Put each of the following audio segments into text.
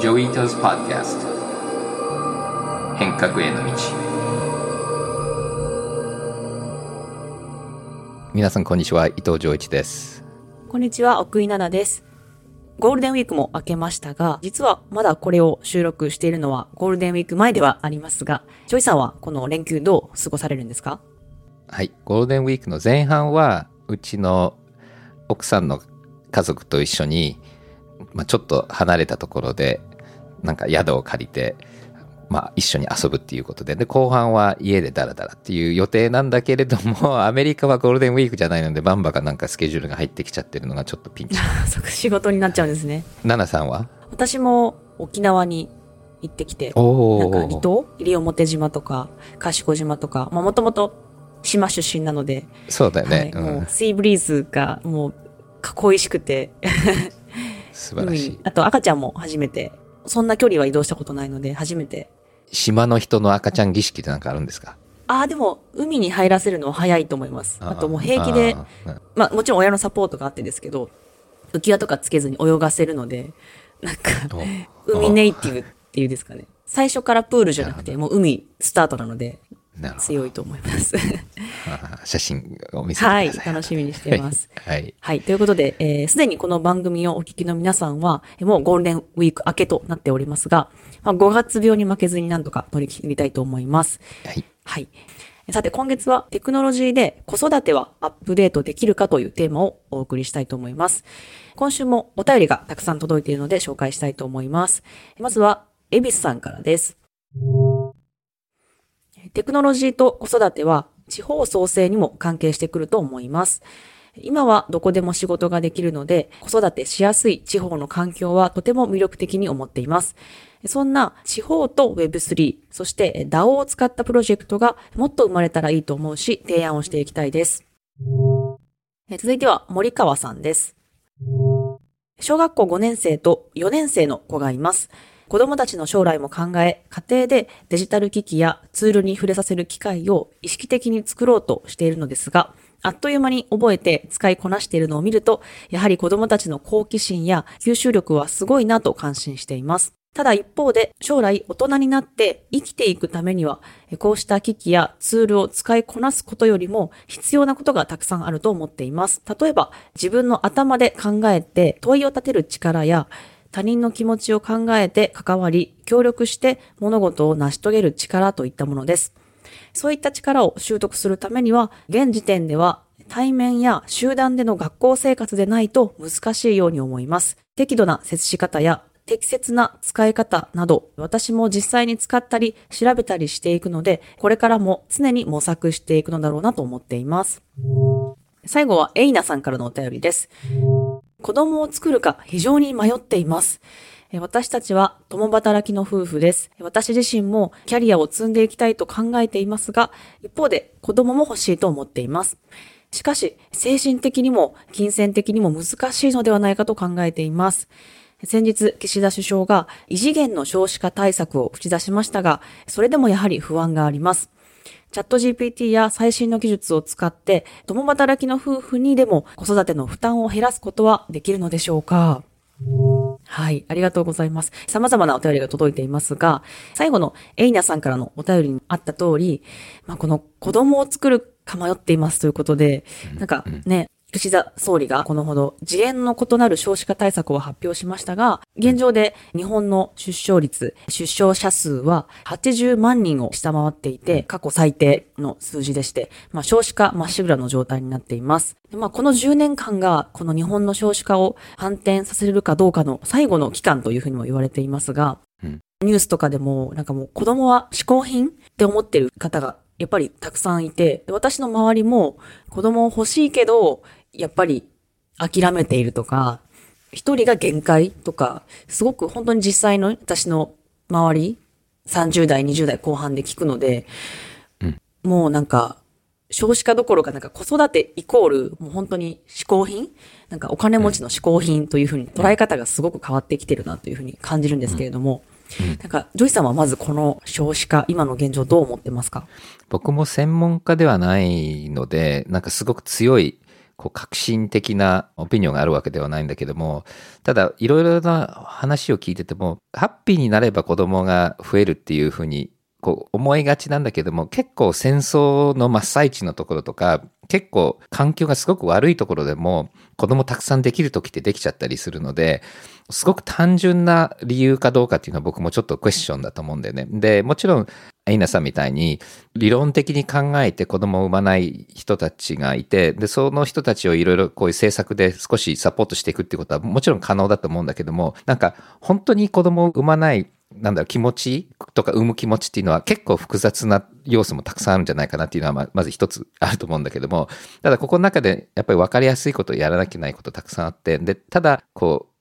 Joi Ito's Podcast 変革への道。皆さんこんにちは。伊藤穰一です。こんにちは、奥井奈々です。ゴールデンウィークも明けましたが、実はまだこれを収録しているのはゴールデンウィーク前ではありますが、ジョイさんはこの連休どう過ごされるんですか？はい。ゴールデンウィークの前半はうちの奥さんの家族と一緒に、まあ、ちょっと離れたところでなんか宿を借りて、まあ、一緒に遊ぶっていうことで。で後半は家でダラダラっていう予定なんだけれども アメリカはゴールデンウィークじゃないのでバンバがなんかスケジュールが入ってきちゃってるのがちょっとピンチ。仕事になっちゃうんですね。ナナさんは？私も沖縄に行ってきて、おなんか離島？西表島とか、賢島とか、まあもともと島出身なので、そうだよね、はい、もう、うんシーブリーズがもう、か恋しくて、素晴らしい。海にあと赤ちゃんも初めて、そんな距離は移動したことないので、初めて。島の人の赤ちゃん儀式ってなんかあるんですか？ああ、でも、海に入らせるのは早いと思います。あともう平気で、あーまあもちろん親のサポートがあってですけど、浮き輪とかつけずに泳がせるので、なんか、お海ネイティブっていうんですかね。最初からプールじゃなくて、もう海スタートなので、強いと思います。写真を見せてくはい、ださい。楽しみにしています。はい。はい。ということで、えーすでにこの番組をお聞きの皆さんは、えーもうゴールデンウィーク明けとなっておりますが、まあ、5月病に負けずに何とか乗り切りたいと思います。はい。はい。さて、今月はテクノロジーで子育てはアップデートできるかというテーマをお送りしたいと思います。今週もお便りがたくさん届いているので紹介したいと思います。まずは、エビスさんからです。テクノロジーと子育ては地方創生にも関係してくると思います。今はどこでも仕事ができるので、子育てしやすい地方の環境はとても魅力的に思っています。そんな地方と Web3、そして DAO を使ったプロジェクトがもっと生まれたらいいと思うし、提案をしていきたいです。続いては森川さんです。小学校5年生と4年生の子がいます。子供たちの将来も考え、家庭でデジタル機器やツールに触れさせる機会を意識的に作ろうとしているのですが、あっという間に覚えて使いこなしているのを見ると、やはり子供たちの好奇心や吸収力はすごいなと感心しています。ただ一方で、将来大人になって生きていくためには、こうした機器やツールを使いこなすことよりも必要なことがたくさんあると思っています。例えば、自分の頭で考えて問いを立てる力や、他人の気持ちを考えて関わり、協力して物事を成し遂げる力といったものです。そういった力を習得するためには、現時点では対面や集団での学校生活でないと難しいように思います。適度な接し方や適切な使い方など、私も実際に使ったり調べたりしていくので、これからも常に模索していくのだろうなと思っています。最後はエイナさんからのお便りです。子供を作るか非常に迷っています。私たちは共働きの夫婦です。私自身もキャリアを積んでいきたいと考えていますが、一方で子供も欲しいと思っています。しかし、精神的にも金銭的にも難しいのではないかと考えています。先日、岸田首相が異次元の少子化対策を口出しましたが、それでもやはり不安があります。チャット GPT や最新の技術を使って、共働きの夫婦にでも子育ての負担を減らすことはできるのでしょうか？はい、ありがとうございます。様々なお便りが届いていますが、最後のエイナさんからのお便りにあった通り、まあ、この子供を作るか迷っていますということで、なんかね、岸田総理がこのほど次元の異なる少子化対策を発表しましたが、現状で日本の出生率、出生者数は80万人を下回っていて、過去最低の数字でして、まあ、少子化まっしぐらの状態になっています。でまあ、この10年間がこの日本の少子化を反転させるかどうかの最後の期間というふうにも言われていますが、うんニュースとかでも、なんかもう子供は嗜好品って思ってる方がやっぱりたくさんいて、で私の周りも子供欲しいけど、やっぱり諦めているとか、一人が限界とか、すごく本当に実際の私の周り、30代、20代後半で聞くので、もうなんか、少子化どころかなんか子育てイコール、もう本当に嗜好品なんかお金持ちの嗜好品というふうに捉え方がすごく変わってきてるなというふうに感じるんですけれども、なんか、ジョイさんはまずこの少子化、今の現状どう思ってますか？僕も専門家ではないので、なんかすごく強いこう革新的なオピニオンがあるわけではないんだけども、ただいろいろな話を聞いてても、ハッピーになれば子供が増えるっていうふうにこう思いがちなんだけども、結構戦争の真っ最中のところとか、結構環境がすごく悪いところでも子供たくさんできる時ってできちゃったりするので、すごく単純な理由かどうかっていうのは僕もちょっとクエスチョンだと思うんだよね。で、もちろん、エイナさんみたいに理論的に考えて子供を産まない人たちがいて、で、その人たちをいろいろこういう政策で少しサポートしていくってことはもちろん可能だと思うんだけども、なんか本当に子供を産まないなんだろう、気持ちとか産む気持ちっていうのは結構複雑な要素もたくさんあるんじゃないかなっていうのはままず一つあると思うんだけども、ただここの中でやっぱり分かりやすいことをやらなきゃいけないことたくさんあって、で、ただ、こう、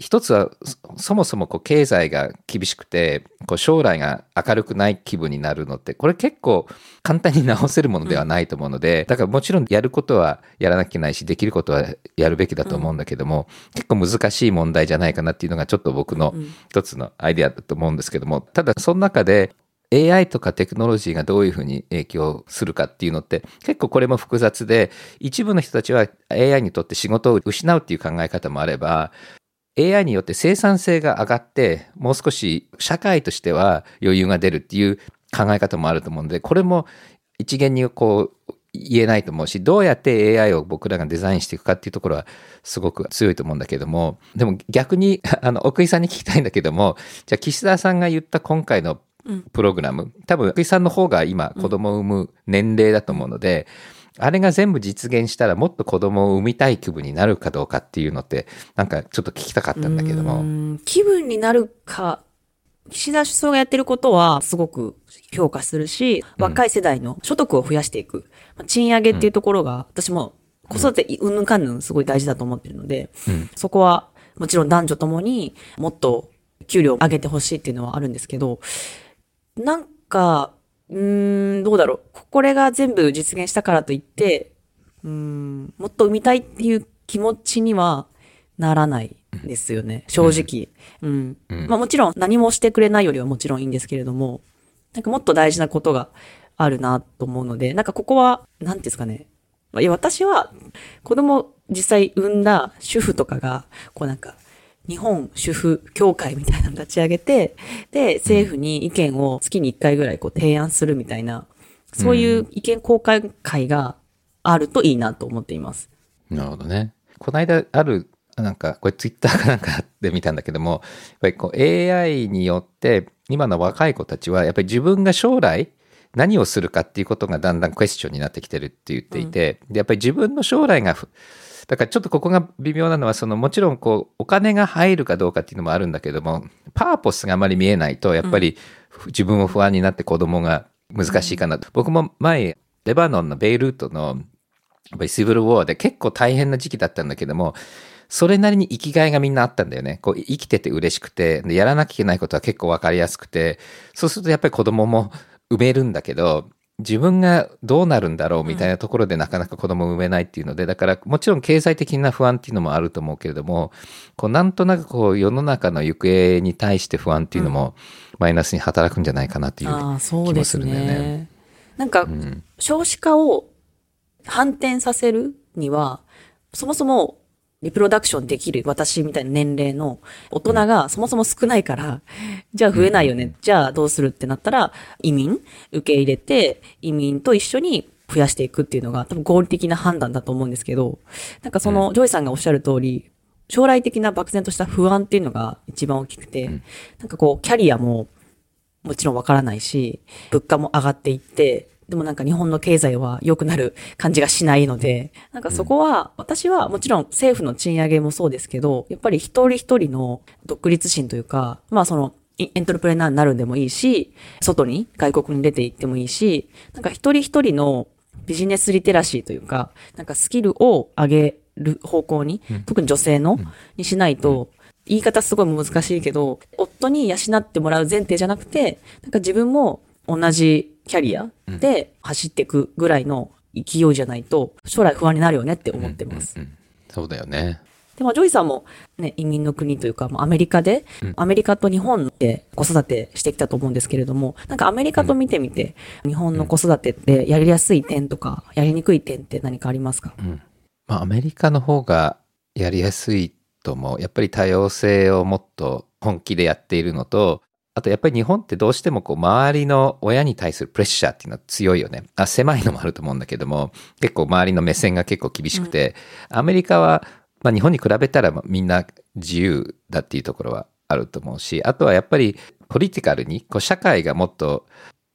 一つはそもそもこう経済が厳しくてこう将来が明るくない気分になるのってこれ結構簡単に直せるものではないと思うので、だからもちろんやることはやらなきゃいけないしできることはやるべきだと思うんだけども、結構難しい問題じゃないかなっていうのがちょっと僕の一つのアイデアだと思うんですけどもただその中で AI とかテクノロジーがどういうふうに影響するかっていうのって結構これも複雑で一部の人たちは AI にとって仕事を失うっていう考え方もあれば AI によって生産性が上がってもう少し社会としては余裕が出るっていう考え方もあると思うのでこれも一元にこう言えないと思うしどうやって AI を僕らがデザインしていくかっていうところはすごく強いと思うんだけどもでも逆に あの奥井さんに聞きたいんだけどもじゃあ岸田さんが言った今回のプログラム、うん、多分奥井さんの方が今子供を産む年齢だと思うので、うんあれが全部実現したらもっと子供を産みたい気分になるかどうかっていうのってなんかちょっと聞きたかったんだけども。気分になるか、岸田首相がやってることはすごく評価するし、若い世代の所得を増やしていく。うん、賃上げっていうところが、私も子育てうんぬんかんぬんすごい大事だと思ってるので、うん、そこはもちろん男女ともにもっと給料を上げてほしいっていうのはあるんですけど、なんか、うーん、どうだろう。これが全部実現したからといって、うん、もっと産みたいっていう気持ちにはならないですよね。正直。うん。うん、まあもちろん何もしてくれないよりはもちろんいいんですけれども、なんかもっと大事なことがあるなと思うので、なんかここは、なんていうんですかね。いや、私は子供実際産んだ主婦とかが、こうなんか、日本主婦協会みたいなの立ち上げて、で、政府に意見を月に1回ぐらいこう提案するみたいな、そういう意見交換会があるといいなと思っています。なるほどね。この間ある、なんか、これツイッターかなんかで見たんだけども、やっぱりこう AI によって今の若い子たちはやっぱり自分が将来何をするかっていうことがだんだんクエスチョンになってきてるって言っていて、うん、でやっぱり自分の将来がだからちょっとここが微妙なのは、そのもちろんこう、お金が入るかどうかっていうのもあるんだけども、パーポスがあまり見えないと、やっぱり自分も不安になって子供が難しいかなと。うん、僕も前、レバノンのベイルートの、やっぱりシビルウォーで結構大変な時期だったんだけども、それなりに生きがいがみんなあったんだよね。こう生きてて嬉しくて、でやらなきゃいけないことは結構わかりやすくて、そうするとやっぱり子供も埋めるんだけど、自分がどうなるんだろうみたいなところでなかなか子供を産めないっていうので、だからもちろん経済的な不安っていうのもあると思うけれども、こうなんとなくこう世の中の行方に対して不安っていうのもマイナスに働くんじゃないかなっていう気もするんだよね。ね。なんか、少子化を反転させるには、そもそもリプロダクションできる私みたいな年齢の大人がそもそも少ないから、じゃあ増えないよね。うん、じゃあどうするってなったら、移民受け入れて、移民と一緒に増やしていくっていうのが多分合理的な判断だと思うんですけど、なんかその、ジョイさんがおっしゃる通り、将来的な漠然とした不安っていうのが一番大きくて、うん、なんかこう、キャリアももちろんわからないし、物価も上がっていって、でもなんか日本の経済は良くなる感じがしないので、なんかそこは、私はもちろん政府の賃上げもそうですけど、やっぱり一人一人の独立心というか、まあその、 entrepreneur になるんでもいいし、外に、外国に出て行ってもいいし、なんか一人一人のビジネスリテラシーというか、なんかスキルを上げる方向に、特に女性の、にしないと、言い方すごい難しいけど、夫に養ってもらう前提じゃなくて、なんか自分も同じキャリアで走っていくぐらいの勢いじゃないと、将来不安になるよねって思ってます。うんうんうん、そうだよね。でも、ジョイさんもね、移民の国というか、アメリカで、うん、アメリカと日本で子育てしてきたと思うんですけれども、なんかアメリカと見てみて、日本の子育てってやりやすい点とか、やりにくい点って何かありますか、うんまあ、アメリカの方がやりやすいと思う。やっぱり多様性をもっと本気でやっているのと、あとやっぱり日本ってどうしてもこう周りの親に対するプレッシャーっていうのは強いよね。あ狭いのもあると思うんだけども、結構周りの目線が結構厳しくて、うん、アメリカは、まあ、日本に比べたらみんな自由だっていうところはあると思うし、あとはやっぱりポリティカルにこう社会がもっと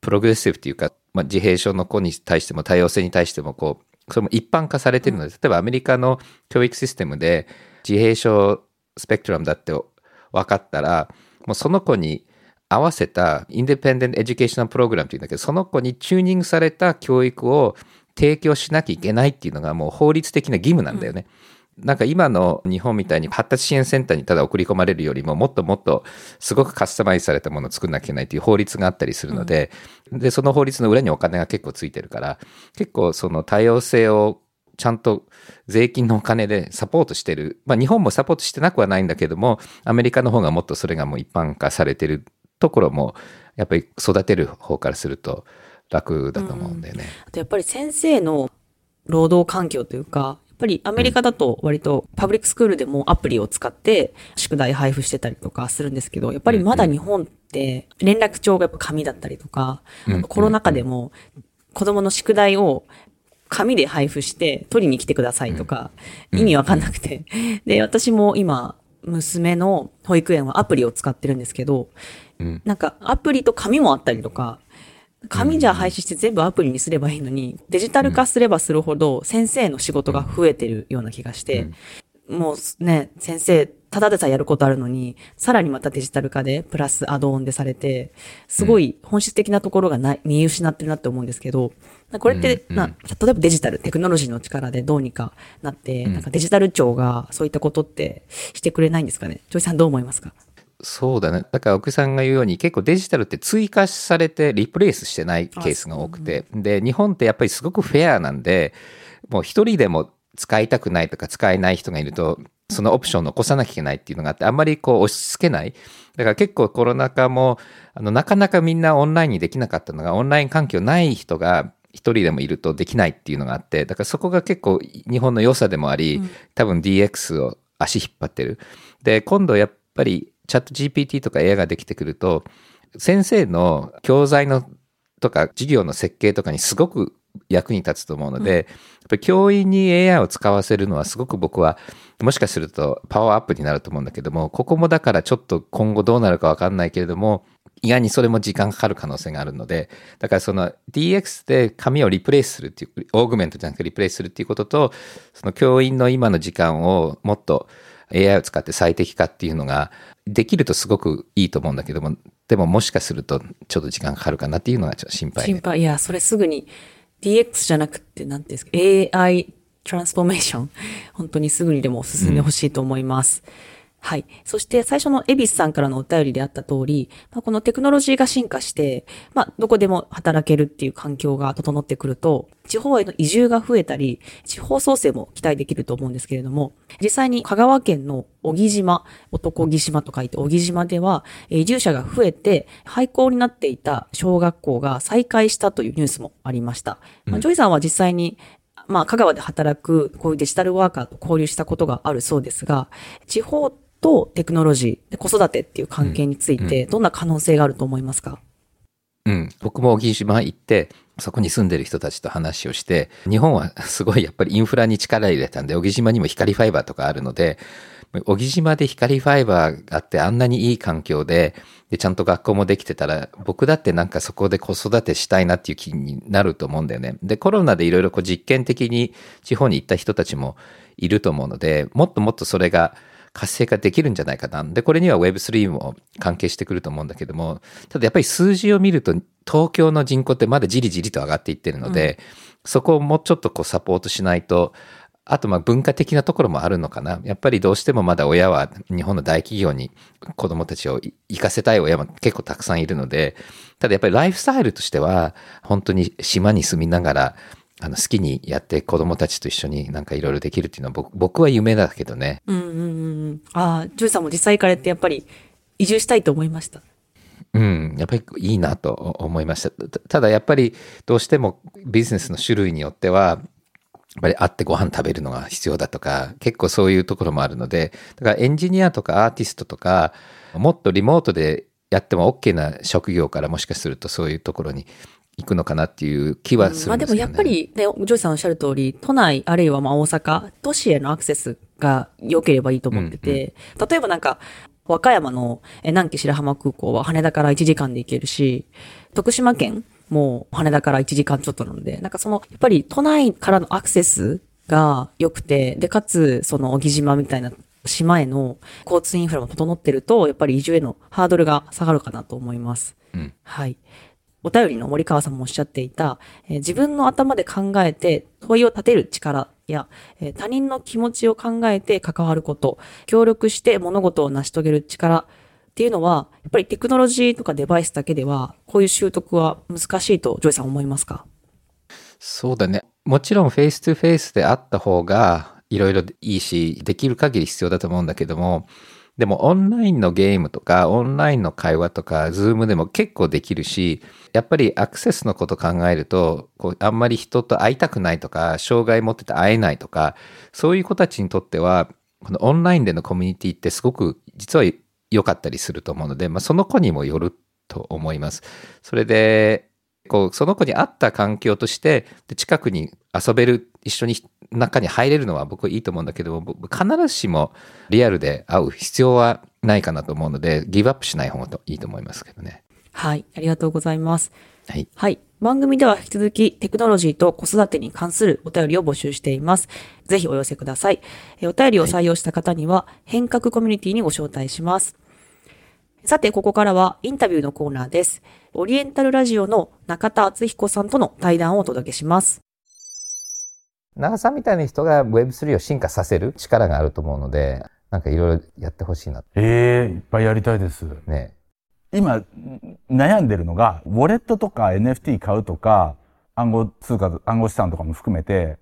プログレッシブっていうか、まあ、自閉症の子に対しても多様性に対してもこう、それも一般化されてるので、例えばアメリカの教育システムで自閉症スペクトラムだって分かったら、もうその子に合わせたインディペンデントエデュケーショナルプログラムっていうんだけど、その子にチューニングされた教育を提供しなきゃいけないっていうのがもう法律的な義務なんだよね。うん、なんか今の日本みたいに発達支援センターにただ送り込まれるよりももっともっとすごくカスタマイズされたものを作んなきゃいけないっていう法律があったりするので、うん、で、その法律の裏にお金が結構ついてるから、結構その多様性をちゃんと税金のお金でサポートしてる。まあ日本もサポートしてなくはないんだけども、アメリカの方がもっとそれがもう一般化されてるところも、やっぱり育てる方からすると楽だと思うんだよね。うん、あとやっぱり先生の労働環境というか、やっぱりアメリカだと割とパブリックスクールでもアプリを使って宿題配布してたりとかするんですけど、やっぱりまだ日本って連絡帳がやっぱ紙だったりとか、コロナ禍でも子供の宿題を紙で配布して取りに来てくださいとか、意味わかんなくて。で、私も今、娘の保育園はアプリを使ってるんですけど、なんかアプリと紙もあったりとか、紙じゃ廃止して全部アプリにすればいいのに、デジタル化すればするほど先生の仕事が増えてるような気がして、もうね、先生、ただでさえやることあるのに、さらにまたデジタル化で、プラスアドオンでされて、すごい本質的なところがない、見失ってるなって思うんですけど、これって、な、例えばデジタル、テクノロジーの力でどうにかなって、なんかデジタル庁がそういったことってしてくれないんですかね？ジョイさんどう思いますか？そうだね。だから奥井さんが言うように結構デジタルって追加されてリプレイスしてないケースが多くて。で、日本ってやっぱりすごくフェアなんで、もう一人でも使いたくないとか使えない人がいると、そのオプションを残さなきゃいけないっていうのがあって、あんまりこう押し付けない。だから結構コロナ禍も、あの、なかなかみんなオンラインにできなかったのが、オンライン環境ない人が一人でもいるとできないっていうのがあって、だからそこが結構日本の良さでもあり、多分 DX を足引っ張ってる。で、今度やっぱりチャット GPT とか AI ができてくると、先生の教材のとか授業の設計とかにすごく役に立つと思うので、うん、やっぱり教員に AI を使わせるのはすごく僕はもしかするとパワーアップになると思うんだけども、ここもだからちょっと今後どうなるかわかんないけれども、意外にそれも時間かかる可能性があるので、だからその DX で紙をリプレイスするっていう、オーグメントじゃなくてリプレイスするっていうことと、その教員の今の時間をもっと AI を使って最適化っていうのができるとすごくいいと思うんだけども、でももしかするとちょっと時間かかるかなっていうのがちょっと心配、心配。いや、それすぐに DX じゃなくて、なんていうんですか、AI トランスフォーメーション、本当にすぐにでも進んでほしいと思います。うんはい。そして最初のエビスさんからのお便りであった通り、まあ、このテクノロジーが進化して、まあ、どこでも働けるっていう環境が整ってくると、地方への移住が増えたり、地方創生も期待できると思うんですけれども、実際に香川県の小木島、男木島と書いて小木島では、移住者が増えて、廃校になっていた小学校が再開したというニュースもありました。まあ、ジョイさんは実際にまあ、香川で働く、こういうデジタルワーカーと交流したことがあるそうですが、地方とテクノロジー、で子育てっていう関係について、どんな可能性があると思いますか、うん、僕も男木島行って、そこに住んでる人たちと話をして、日本はすごいやっぱりインフラに力入れたんで、男木島にも光ファイバーとかあるので、男木島で光ファイバーがあってあんなにいい環境で、で、ちゃんと学校もできてたら、僕だってなんかそこで子育てしたいなっていう気になると思うんだよね。で、コロナでいろいろこう実験的に地方に行った人たちもいると思うので、もっともっとそれが活性化できるんじゃないかな。で、これには Web3 も関係してくると思うんだけども、ただやっぱり数字を見ると、東京の人口ってまだじりじりと上がっていってるので、うん、そこをもうちょっとこうサポートしないと、あとまあ文化的なところもあるのかな。やっぱりどうしてもまだ親は日本の大企業に子供たちを行かせたい親も結構たくさんいるので、ただやっぱりライフスタイルとしては本当に島に住みながらあの好きにやって子供たちと一緒になんかいろいろできるっていうのは僕僕は夢だけどね。うんうんうん。ああ、ジョイさんも実際行かれてやっぱり移住したいと思いました？うん、やっぱりいいなと思いました。ただやっぱりどうしてもビジネスの種類によっては、やっぱり会ってご飯食べるのが必要だとか、結構そういうところもあるので、だからエンジニアとかアーティストとか、もっとリモートでやっても OK な職業からもしかするとそういうところに行くのかなっていう気はするんですね、まあでもやっぱりね、ジョイさんおっしゃる通り、都内あるいはまあ大阪、都市へのアクセスが良ければいいと思ってて、うんうん、例えばなんか、和歌山の南紀白浜空港は羽田から1時間で行けるし、徳島県も羽田から1時間ちょっとなので、なんかその、やっぱり都内からのアクセスが良くて、で、かつ、その、男木島みたいな島への交通インフラも整ってると、やっぱり移住へのハードルが下がるかなと思います。うん、はい。お便りの森川さんもおっしゃっていた、えー、自分の頭で考えて問いを立てる力や、えー、他人の気持ちを考えて関わること、協力して物事を成し遂げる力っていうのは、やっぱりテクノロジーとかデバイスだけでは、こういう習得は難しいと、ジョイさん思いますか？そうだね。もちろんフェイス2フェイスであった方が、いろいろいいし、できる限り必要だと思うんだけども、でもオンラインのゲームとか、オンラインの会話とか、ズームでも結構できるし、やっぱりアクセスのこと考えると、こうあんまり人と会いたくないとか、障害持ってて会えないとか、そういう子たちにとっては、このオンラインでのコミュニティってすごく実は良かったりすると思うので、まあ、その子にもよると思います。それで、こう、その子に合った環境として、で近くに遊べる、一緒に中に入れるのは僕はいいと思うんだけど、必ずしもリアルで会う必要はないかなと思うので、ギブアップしない方がいいと思いますけどね。はい、ありがとうございます。はい。はい。番組では引き続きテクノロジーと子育てに関するお便りを募集しています。ぜひお寄せください。お便りを採用した方には、変革コミュニティにご招待します。さて、ここからはインタビューのコーナーです。オリエンタルラジオの中田敦彦さんとの対談をお届けします。長さんみたいな人が Web3 を進化させる力があると思うので、なんかいろいろやってほしいな。ええー、いっぱいやりたいです。ね。今、悩んでるのが、ウォレットとか NFT 買うとか、暗号通貨、暗号資産とかも含めて、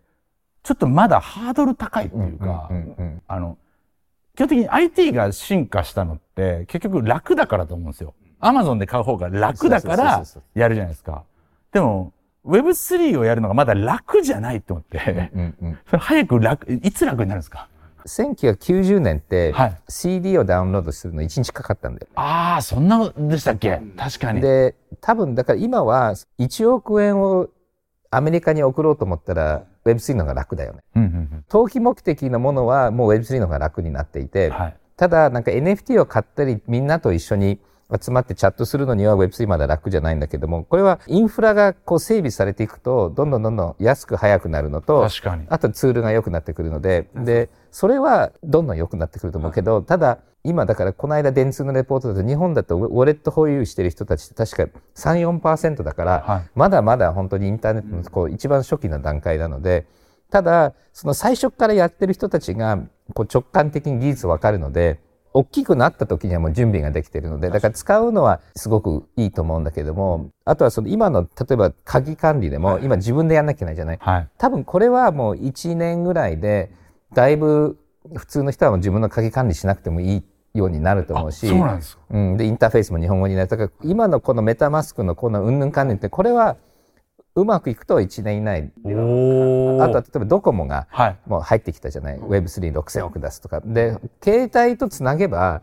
ちょっとまだハードル高いっていうか、あの、基本的に IT が進化したのって結局楽だからと思うんですよ。アマゾンで買う方が楽だからやるじゃないですか。でも、Web3 をやるのがまだ楽じゃないと思って、うんうん、早く楽、いつ楽になるんですか？1990年って、CD をダウンロードするの1日かかったんだよ、ね、ああ、そんなでしたっけ？確かに。で、多分、だから今は1億円をアメリカに送ろうと思ったら Web3 の方が楽だよね。うんうんうん、投機目的のものはもう Web3 の方が楽になっていて、はい、ただなんか NFT を買ったりみんなと一緒に集まってチャットするのには Web3 まだ楽じゃないんだけども、これはインフラがこう整備されていくと、どんどんどんどん安く早くなるのと、あとツールが良くなってくるので、で、それはどんどん良くなってくると思うけど、ただ、今だからこの間電通のレポートだと日本だとウォレット保有してる人たちって確か3、4%だから、まだまだ本当にインターネットのこう一番初期の段階なので、ただ、その最初からやってる人たちがこう直感的に技術わかるので、大きくなった時にはもう準備ができているので、だから使うのはすごくいいと思うんだけども、あとはその今の、例えば鍵管理でも、今自分でやんなきゃいけないじゃない、はい、多分これはもう1年ぐらいで、だいぶ普通の人はもう自分の鍵管理しなくてもいいようになると思うし、そうなんですうん。で、インターフェースも日本語になる。だから今のこのメタマスクのこのうんぬん関連って、これはうまくいくと1年以内。あとは例えばドコモがもう入ってきたじゃない？はい、Web36000 億出すとか。で、携帯とつなげば、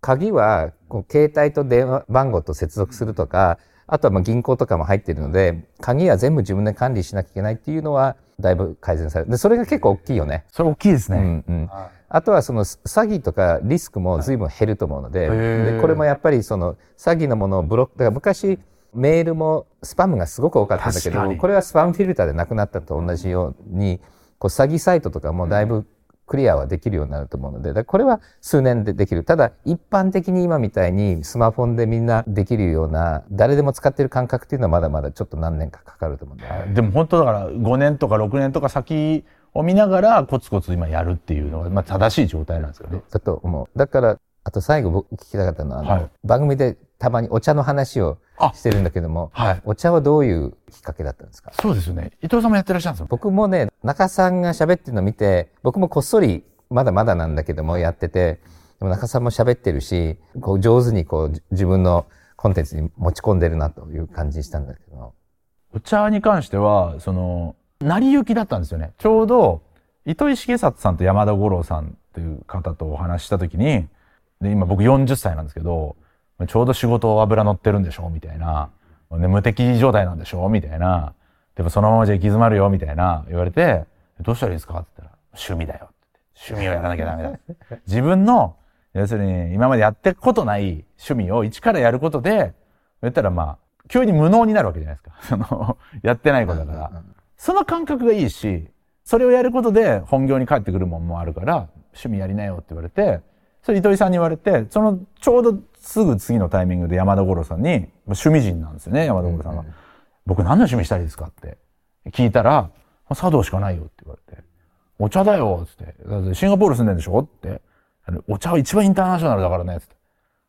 鍵はこう携帯と電話番号と接続するとか、あとはまあ銀行とかも入っているので、鍵は全部自分で管理しなきゃいけないっていうのは、だいぶ改善される。で、それが結構大きいよね。それ大きいですね。うんうん。あとはその詐欺とかリスクも随分減ると思うので、でこれもやっぱりその詐欺のものをブロック、だから昔メールもスパムがすごく多かったんだけど、これはスパムフィルターでなくなったと同じように、こう詐欺サイトとかもだいぶクリアはできるようになると思うので、これは数年でできる。ただ、一般的に今みたいにスマホでみんなできるような、誰でも使ってる感覚っていうのはまだまだちょっと何年かかかると思うんで。でも本当だから5年とか6年とか先を見ながらコツコツ今やるっていうのは、まあ正しい状態なんですよね。だと思う。だから、あと最後僕聞きたかったのは、はい、番組でたまにお茶の話をしてるんだけども、はい、お茶はどういうきっかけだったんですか？そうですよね。伊藤さんもやってらっしゃるんですよ。僕もね、中さんが喋ってるのを見て、僕もこっそり、まだまだなんだけどもやってて、でも中さんも喋ってるし、こう上手にこう自分のコンテンツに持ち込んでるなという感じしたんだけど。お茶に関しては、その、成り行きだったんですよね。ちょうど、糸井重里さんと山田五郎さんっていう方とお話しした時に、で、今僕40歳なんですけど、ちょうど仕事油乗ってるんでしょみたいな。で、無敵状態なんでしょみたいな。でもそのままじゃ行き詰まるよみたいな言われて、どうしたらいいですかって言ったら、趣味だよって趣味をやらなきゃダメだ。自分の、要するに今までやってことない趣味を一からやることで、言ったらまあ、急に無能になるわけじゃないですか。その、やってないことだから。その感覚がいいし、それをやることで本業に帰ってくるもんもあるから、趣味やりなよって言われて、それ糸井さんに言われて、そのちょうどすぐ次のタイミングで山田五郎さんに、趣味人なんですよね、山田五郎さんが。僕何の趣味したいですかって聞いたら、茶道しかないよって言われて、お茶だよっつって、シンガポール住んでんでしょって、お茶は一番インターナショナルだからねっつって。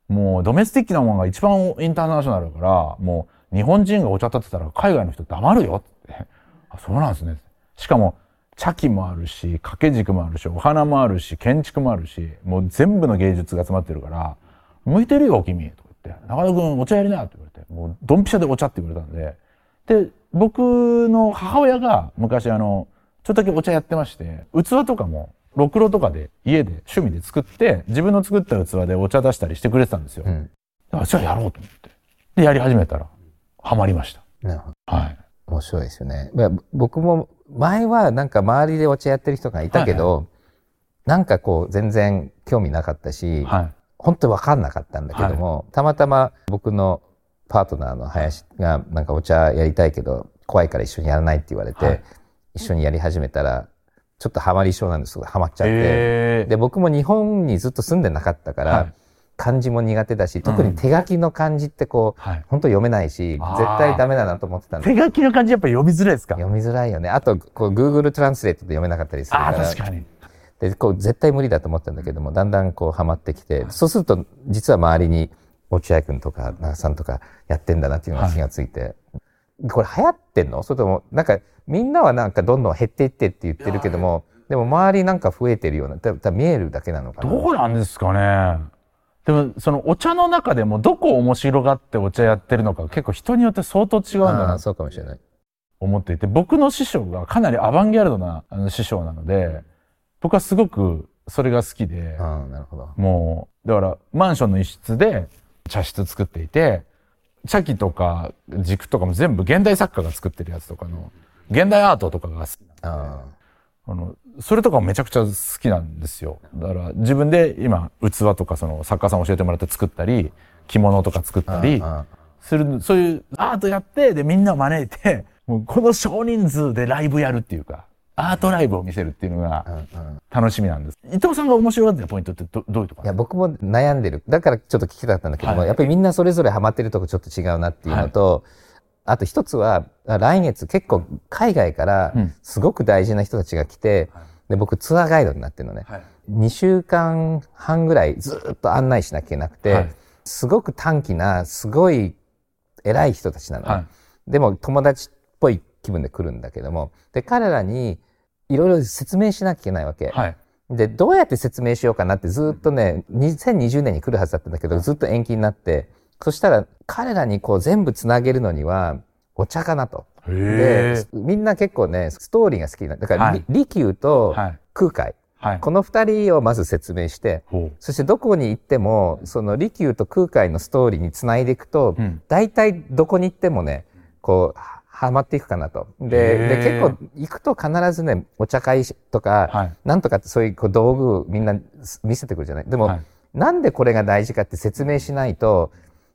もうドメスティックなものが一番インターナショナルだから、もう日本人がお茶立ってたら海外の人黙るよって。あ、そうなんですね。しかも、茶器もあるし、掛け軸もあるし、お花もあるし、建築もあるし、もう全部の芸術が集まってるから、向いてるよ、君。とか言って、中田君お茶やりなって言われて、もうドンピシャでお茶って言われたんで、で、僕の母親が昔あの、ちょっとだけお茶やってまして、器とかも、ろくろとかで家で趣味で作って、自分の作った器でお茶出したりしてくれてたんですよ。うん、だからじゃあやろうと思って。で、やり始めたら、ハマりました。なるほど。はい。面白いですよね。僕も前はなんか周りでお茶やってる人がいたけど、はいはい、なんかこう全然興味なかったし、はい、本当にわかんなかったんだけども、はい、たまたま僕のパートナーの林がなんかお茶やりたいけど怖いから一緒にやらないって言われて、はい、一緒にやり始めたら、ちょっとハマり症なんです。けど、ハマっちゃって。で、僕も日本にずっと住んでなかったから、はい漢字も苦手だし、特に手書きの漢字ってこう、うん、本当読めないし、絶対ダメだなと思ってたんで。手書きの漢字やっぱ読みづらいですか？読みづらいよね。あと、こう、Google トランスレートで読めなかったりするから。あ確かに。で、こう、絶対無理だと思ったんだけども、だんだんこう、ハマってきて、そうすると、実は周りに、落合くんとか、長さんとかやってんだなっていうのが気がついて、はい、これ流行ってんの？それとも、なんか、みんなはなんかどんどん減っていってって言ってるけども、でも周りなんか増えてるような、多分見えるだけなのかな？どうなんですかね。でも、そのお茶の中でもどこ面白がってお茶やってるのか結構人によって相当違うんだな。そうかもしれない。思っていて、僕の師匠がかなりアバンギャルドなあの師匠なので、僕はすごくそれが好きで、あなるほどもう、だからマンションの一室で茶室作っていて、茶器とか軸とかも全部現代作家が作ってるやつとかの、現代アートとかが好きなんで、あの、それとかめちゃくちゃ好きなんですよ。だから自分で今器とかその作家さん教えてもらって作ったり、着物とか作ったりする、そういうアートやって、でみんなを招いて、もうこの少人数でライブやるっていうか、アートライブを見せるっていうのが楽しみなんです。伊藤さんが面白がってるポイントってどどういうとこいや、僕も悩んでる。だからちょっと聞きたかったんだけども、はい、やっぱりみんなそれぞれハマってるとこちょっと違うなっていうのと、はいあと一つは、来月結構海外からすごく大事な人たちが来て、うん、で、僕ツアーガイドになってるのね。はい、2週間半ぐらいずっと案内しなきゃいけなくて、はい、すごく短気な、すごい偉い人たちなの、はい、でも友達っぽい気分で来るんだけども、で、彼らにいろいろ説明しなきゃいけないわけ。はい、で、どうやって説明しようかなってずっとね、2020年に来るはずだったんだけど、ずっと延期になって、そしたら彼らにこう全部つなげるのにはお茶かなと。で、みんな結構ね、ストーリーが好きな。だから、はい、利休と空海。はい、この二人をまず説明して、そしてどこに行っても、その利休と空海のストーリーにつないでいくと、うん、大体どこに行ってもね、こう、はまっていくかなと。で、で結構行くと必ずね、お茶会とか、はい、なんとかってそういうこう道具みんな見せてくるじゃない。でも、はい、なんでこれが大事かって説明しないと、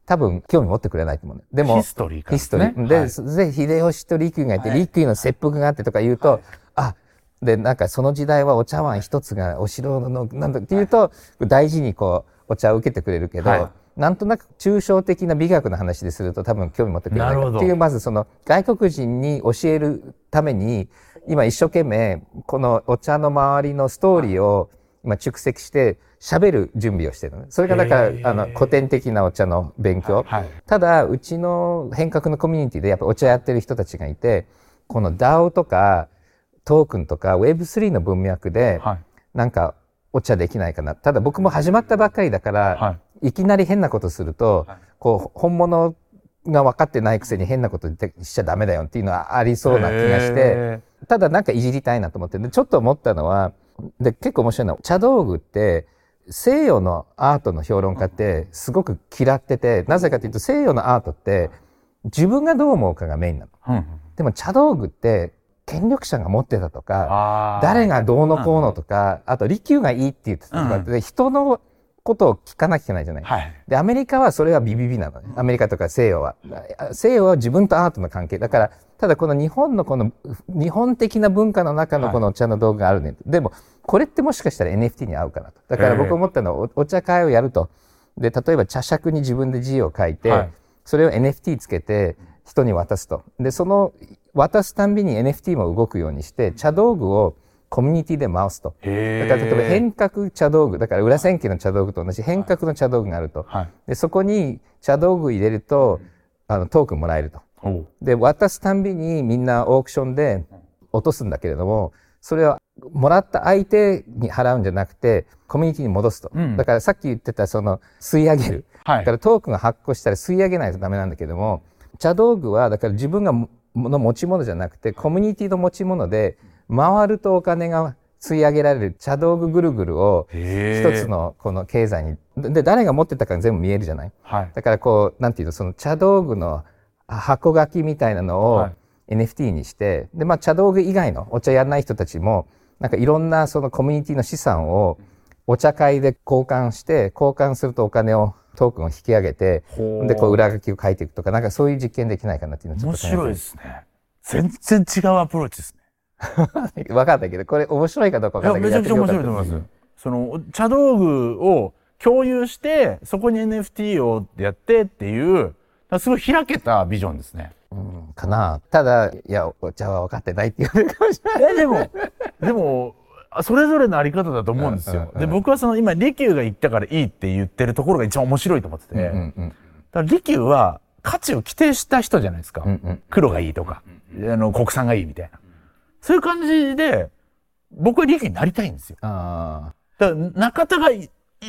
多分興味持ってくれないと思う、ね。でも、ヒストリーか、ね、ヒストリー。で、はい、ぜ秀吉と利休がいて、はい、利休の切腹があってとか言うと、はい、あ、で、なんかその時代はお茶碗一つがお城の、なんだって言うと、大事にこう、お茶を受けてくれるけど、なんとなく抽象的な美学の話ですると多分興味持ってくれないっていう、まずその外国人に教えるために、今一生懸命このお茶の周りのストーリーを今蓄積して喋る準備をしてるの。それがだから、あの、古典的なお茶の勉強。はい、ただ、うちの変革のコミュニティでやっぱお茶やってる人たちがいて、この DAO とかトークンとか Web3 の文脈で、なんかお茶できないかな。ただ僕も始まったばっかりだから、はい、いきなり変なことすると、こう、本物が分かってないくせに変なことしちゃダメだよっていうのはありそうな気がして、ただなんかいじりたいなと思って、で、ちょっと思ったのは、で、結構面白いのは、茶道具って、西洋のアートの評論家ってすごく嫌ってて、なぜかというと西洋のアートって自分がどう思うかがメインなの。うん、でも茶道具って権力者が持ってたとか、誰がどうのこうのとか、あと利休がいいって言ってたとか、うん、人のことを聞かなきゃいけないじゃない。はい、で、アメリカはそれはビビビなのね。アメリカとか西洋は。西洋は自分とアートの関係。だから、ただこの日本のこの、日本的な文化の中のこのお茶の道具があるね。はい、でも、これってもしかしたら NFT に合うかなと。だから僕思ったのはお、お茶会をやると。で、例えば茶杓に自分で字を書いて、はい、それを NFT つけて人に渡すと。で、その渡すたんびに NFT も動くようにして、茶道具をコミュニティで回すと。だから例えば変革茶道具、だから裏千家の茶道具と同じ変革の茶道具があると。はい、でそこに茶道具入れると、あのトークンもらえると。で、渡すたんびにみんなオークションで落とすんだけれども、それはもらった相手に払うんじゃなくて、コミュニティに戻すと。うん、だからさっき言ってたその吸い上げる。はい、だからトークンが発行したら吸い上げないとダメなんだけども、茶道具はだから自分がの持ち物じゃなくて、コミュニティの持ち物で、回るとお金が吸い上げられる茶道具ぐるぐるを一つのこの経済にで誰が持ってたか全部見えるじゃない、はい、だからこうなんていうのその茶道具の箱書きみたいなのを NFT にして、でまあ茶道具以外のお茶やらない人たちもなんかいろんなそのコミュニティの資産をお茶会で交換して交換するとお金をトークンを引き上げてでこう裏書きを書いていくとかなんかそういう実験できないかなっていうのちょっと面白いですね。全然違うアプローチですね 分かったけど、これ面白いかどうか分かんないけど。めちゃくちゃ面白いと思います。その、茶道具を共有して、そこに NFT をやってっていう、すごい開けたビジョンですね。うん、かな。ただ、いや、お茶は分かってないって言われるかもしれない。え、でも、でも、それぞれのあり方だと思うんですよ。で、僕はその今、利休が言ったからいいって言ってるところが一番面白いと思ってて。うんうんうん、だから利休は価値を規定した人じゃないですか。うんうん、黒がいいとか、あの、国産がいいみたいな。そういう感じで、僕は利益になりたいんですよ。あだから中田が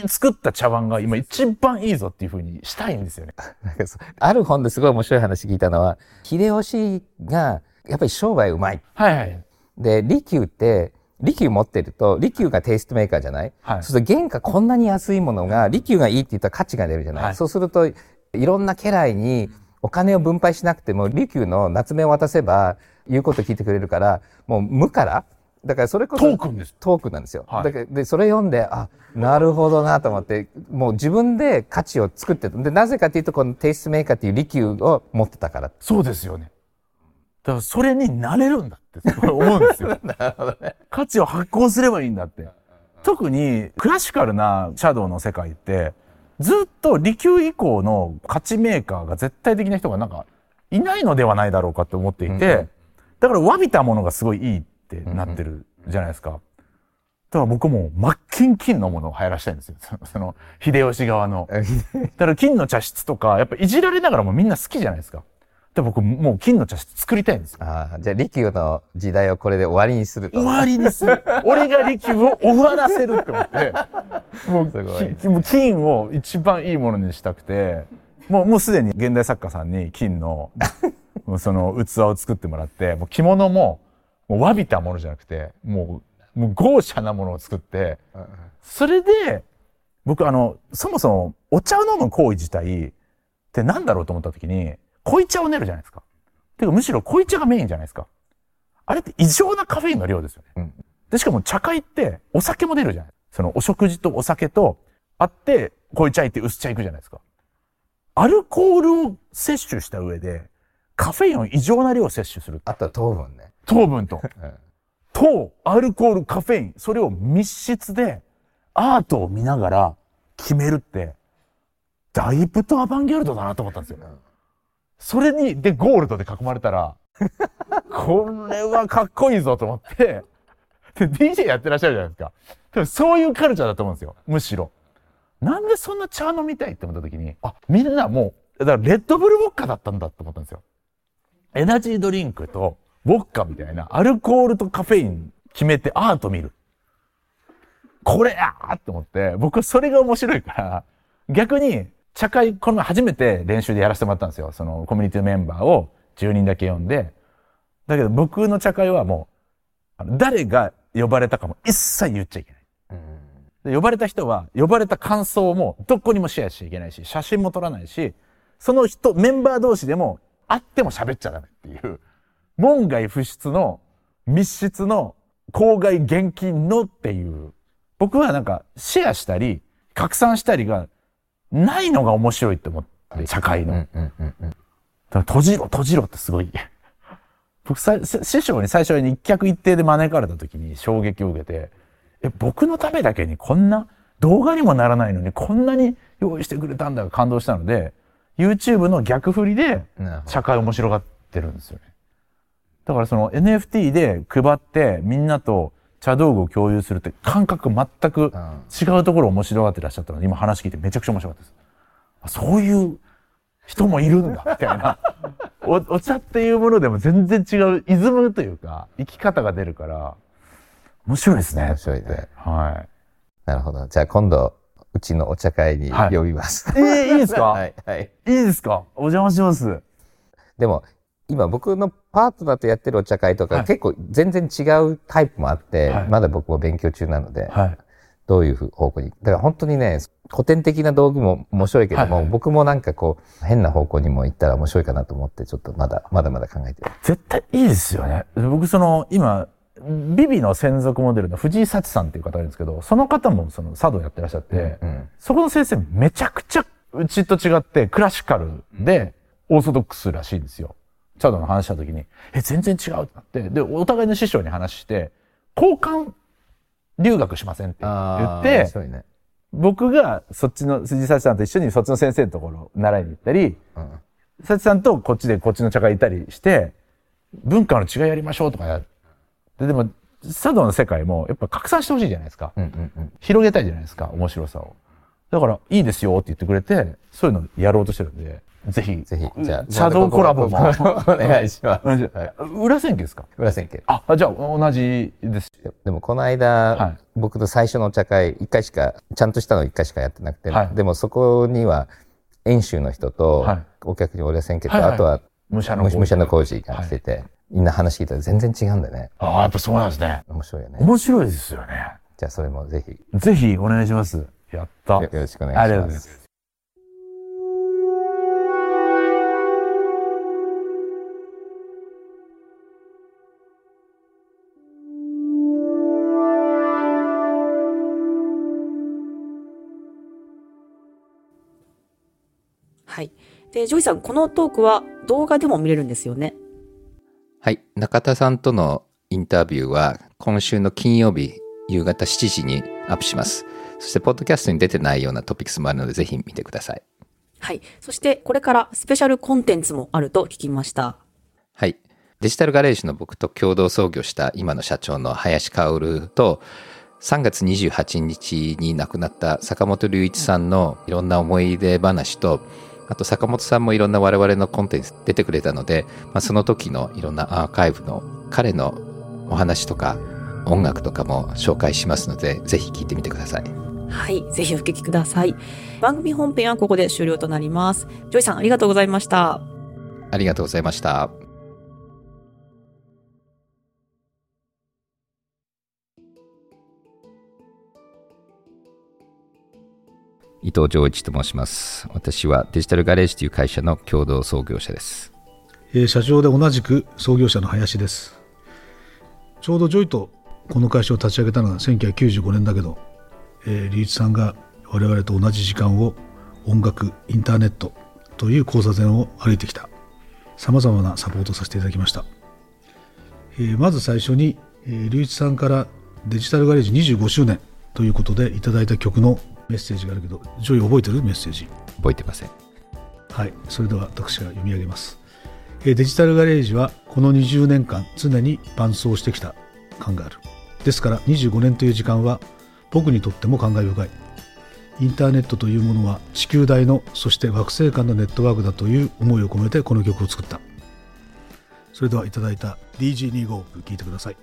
作った茶碗が今一番いいぞっていうふうにしたいんですよね。ある本ですごい面白い話聞いたのは、秀吉がやっぱり商売うまい。はいはい。で、利休って、利休持ってると、利休がテイストメーカーじゃない、はい、そうすると原価こんなに安いものが、利休がいいって言ったら価値が出るじゃない、はい、そうすると、いろんな家来にお金を分配しなくても、利休の夏目を渡せば、言うこと聞いてくれるから、もう無から、だからそれこそトークンです。トークンなんですよ。はい、だからで、それ読んで、あ、なるほどなと思って、もう自分で価値を作ってで、なぜかというと、このテイストメーカーっていう利休を持ってたから。そうですよね。だからそれになれるんだって思うんですよ。なるほどね。価値を発行すればいいんだって。特にクラシカルなシャドウの世界って、ずっと利休以降の価値メーカーが絶対的な人がなんかいないのではないだろうかって思っていて、うんうんだから詫びたものがすごいいいってなってるじゃないですか。だから僕も真っ金金のものを流行らしたいんですよ。その、秀吉側の。だから金の茶室とか、やっぱいじられながらもみんな好きじゃないですか。で僕もう金の茶室作りたいんですよ。ああ、じゃあ利休の時代をこれで終わりにすると。終わりにする。俺が利休を終わらせるって思って、もうもう金を一番いいものにしたくて、もうもうすでに現代作家さんに金のその器を作ってもらって、もう着物も、もう詫びたものじゃなくて、もう、もう豪奢なものを作って、それで、僕あの、そもそもお茶を飲む行為自体って何だろうと思った時に、濃茶を練るじゃないですか。てかむしろ濃茶がメインじゃないですか。あれって異常なカフェインの量ですよね。うん、で、しかも茶会ってお酒も出るじゃないそのお食事とお酒とあって、濃茶いって薄茶いくじゃないですか。アルコールを摂取した上で、カフェインを異常な量摂取する。あとは糖分ね。糖分と。糖、アルコール、カフェイン、それを密室でアートを見ながら決めるって、だいぶとアバンギャルドだなと思ったんですよ。それに、で、ゴールドで囲まれたら、これはかっこいいぞと思って、で、DJ やってらっしゃるじゃないですか。でもそういうカルチャーだと思うんですよ。むしろ。なんでそんな茶飲みたいって思った時に、あ、みんなもう、だからレッドブルウォッカだったんだって思ったんですよ。エナジードリンクとウォッカみたいなアルコールとカフェイン決めてアート見る。これやーって思って、僕はそれが面白いから、逆に、茶会、この前初めて練習でやらせてもらったんですよ。そのコミュニティメンバーを10人だけ呼んで。だけど僕の茶会はもあの誰が呼ばれたかも一切言っちゃいけない。で呼ばれた人は、呼ばれた感想もどこにもシェアしちゃいけないし、写真も撮らないし、その人、メンバー同士でも会っても喋っちゃダメっていう、門外不出の密室の郊外現金のっていう、僕はなんかシェアしたり、拡散したりがないのが面白いって思って、社会の。閉じろ、閉じろってすごい。僕さ、師匠に最初に一客一定で招かれた時に衝撃を受けて、え、僕のためだけにこんな動画にもならないのにこんなに用意してくれたんだが感動したので、YouTube の逆振りで社会面白がってるんですよね。だからその NFT で配ってみんなと茶道具を共有するって感覚全く違うところを面白がってらっしゃったので、今話聞いてめちゃくちゃ面白かったです。あそういう人もいるんだ、みたいな。おお茶っていうものでも全然違う、イズムというか、生き方が出るから、面白いですね。面白いね。はい。なるほど。じゃあ今度、うちのお茶会にはい呼びます。えー、いいですか、はい、はい。いいですか？お邪魔します。でも、今僕のパートナーとやってるお茶会とか、はい結構全然違うタイプもあって、はいまだ僕も勉強中なので、はい。どういう方向に。だから本当にね、古典的な道具も面白いけども、はいはい僕もなんかこう、変な方向にも行ったら面白いかなと思って、ちょっとまだ、まだまだ考えてる。絶対いいですよね。僕その、今、ビビの専属モデルの藤井幸さんっていう方がいるんですけど、その方もその茶道やってらっしゃって、うん。そこの先生めちゃくちゃうちと違ってクラシカルでオーソドックスらしいんですよ。茶道の話した時に、え、全然違うってなって、で、お互いの師匠に話して、交換留学しませんって言って、ね。僕がそっちの藤井幸さんと一緒にそっちの先生のところ習いに行ったり、うん。幸さんとこっちでこっちの茶会行ったりして、文化の違いやりましょうとかやる。で、でも、茶道の世界もやっぱ拡散してほしいじゃないですか。うんうんうん。広げたいじゃないですか、面白さを。だから、いいですよって言ってくれて、そういうのやろうとしてるんで、ぜひ、ぜひ、じゃあ、茶道コラボも。お願いします。はい。裏千家ですか？裏千家。あ、じゃあ同じです。でもこの間、はい僕の最初のお茶会、一回しか、ちゃんとしたの一回しかやってなくて、はいでもそこには、演習の人と、はいお客に俺せんけど、はいはいあとは、武者のむ武者の工事が来てて、みんな話聞いたら全然違うんだよね。ああ、やっぱそうなんですね。面白いよね。面白いですよね。じゃあそれもぜひ、ぜひお願いします。やった。よよろしくお願いします。ありがとうございます。はい。で、ジョイさん、このトークは動画でも見れるんですよね。はい。中田さんとのインタビューは今週の金曜日夕方7時にアップします。そして、ポッドキャストに出てないようなトピックスもあるので、ぜひ見てください。はい。そして、これからスペシャルコンテンツもあると聞きました。はい。デジタルガレージの僕と共同創業した今の社長の林薫と、3月28日に亡くなった坂本龍一さんのいろんな思い出話と、あと坂本さんもいろんな我々のコンテンツ出てくれたので、まあ、その時のいろんなアーカイブの彼のお話とか音楽とかも紹介しますので、ぜひ聞いてみてください。はい。ぜひお聞きください。番組本編はここで終了となります。ジョイさん、ありがとうございました。ありがとうございました。伊藤穰一と申します。私はデジタルガレージという会社の共同創業者です。えー社長で同じく創業者の林ですちょうどジョイとこの会社を立ち上げたのが1995年だけど、えー、龍一さんが我々と同じ時間を音楽インターネットという交差点を歩いてきたさまざまなサポートをさせていただきました、えーまず最初に、えー、龍一さんからデジタルガレージ25周年ということでいただいた曲のメッセージがあるけどジョイ覚えてる？メッセージ覚えてません。はい、それでは私が読み上げます。えーデジタルガレージはこの20年間常に伴走してきた感がある。ですから25年という時間は僕にとっても感慨深い。インターネットというものは地球大のそして惑星間のネットワークだという思いを込めてこの曲を作った。それではいただいた DG25 聴いてください。